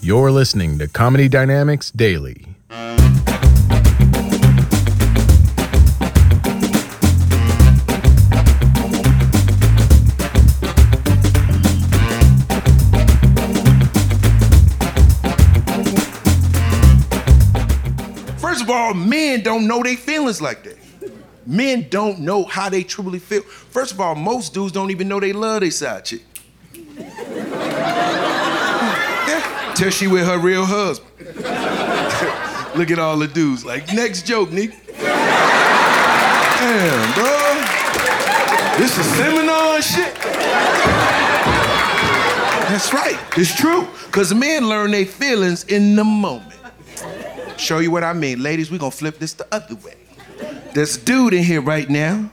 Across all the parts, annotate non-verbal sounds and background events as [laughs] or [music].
You're listening to Comedy Dynamics Daily. First of all, men don't know their feelings like that. Men don't know how they truly feel. First of all, most dudes don't even know they love their side chick. Till she with her real husband. [laughs] Look at all the dudes. Like, next joke, Nick. Damn, bro. This is seminar shit. That's right. It's true. Because men learn their feelings in the moment. Show you what I mean. Ladies, we're gonna flip this the other way. This dude in here right now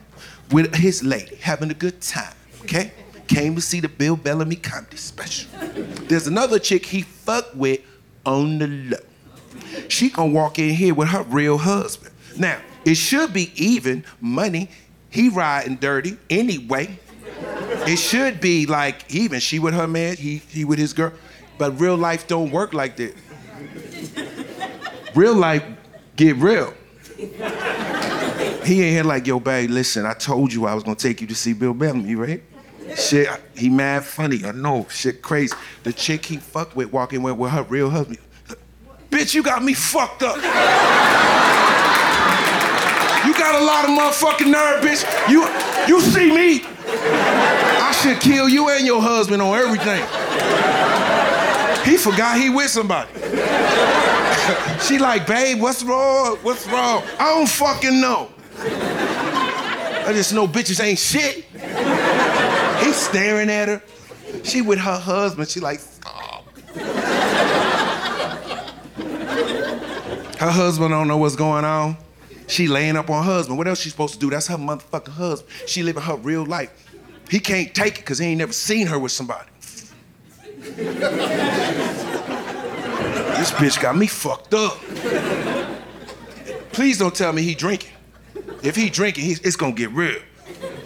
with his lady having a good time, okay? Came to see the Bill Bellamy comedy special. There's another chick he fucked with on the low. She gonna walk in here with her real husband. Now, it should be even money. He riding dirty anyway. It should be like even she with her man, he he with his girl. But real life don't work like that. Real life get real. He ain't here like, yo, babe, listen, I told you I was gonna take you to see Bill Bellamy, right? Shit, he mad funny, I know, shit crazy. The chick he fucked with walking with with her real husband. Bitch, you got me fucked up. You got a lot of motherfucking nerve, bitch. You, you see me? I should kill you and your husband on everything. He forgot he with somebody. [laughs] she like, babe, what's wrong? What's wrong? I don't fucking know. I just know bitches ain't shit. Staring at her. She with her husband. She like, stop. Her husband don't know what's going on. She laying up on her husband. What else she supposed to do? That's her motherfucking husband. She living her real life. He can't take it because he ain't never seen her with somebody. This bitch got me fucked up. Please don't tell me he drinking. If he drinking, it's gonna get real.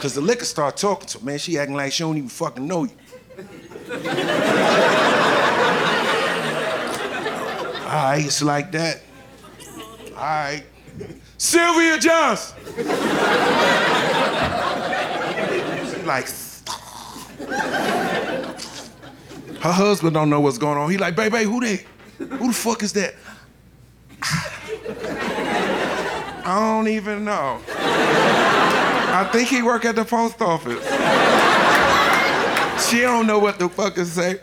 Cause the liquor start talking to her, man. She acting like she don't even fucking know you. [laughs] All right, it's like that. All right. Sylvia Johnson. Like, [laughs] her husband don't know what's going on. He like, baby, who that? Who the fuck is that? [sighs] I don't even know. I think he work at the post office. She don't know what the fuck to say.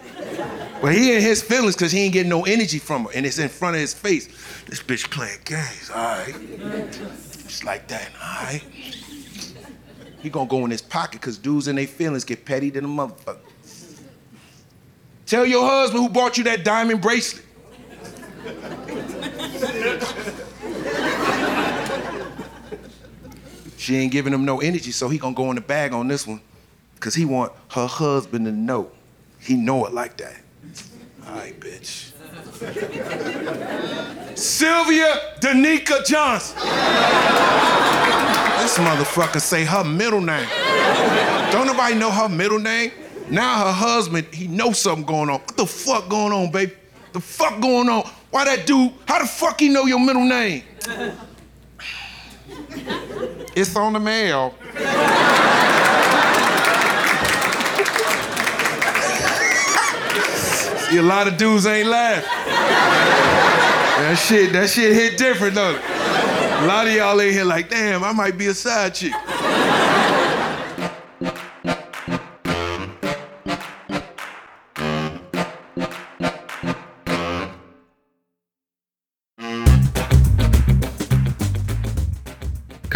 But he in his feelings because he ain't getting no energy from her, and it's in front of his face. This bitch playing games, all right? Just like that, all right? He gonna go in his pocket because dudes in their feelings get petty than a motherfucker. Tell your husband who bought you that diamond bracelet. She ain't giving him no energy, so he gonna go in the bag on this one, cause he want her husband to know. He know it like that. All right, bitch. Sylvia Danica Johnson. this motherfucker say her middle name. Don't nobody know her middle name? Now her husband, he knows something going on. What the fuck going on, baby? The fuck going on? Why that dude, how the fuck he know your middle name? It's on the mail. See, a lot of dudes ain't laughing. That shit, that shit hit different, though. A lot of y'all ain't here like, damn, I might be a side chick.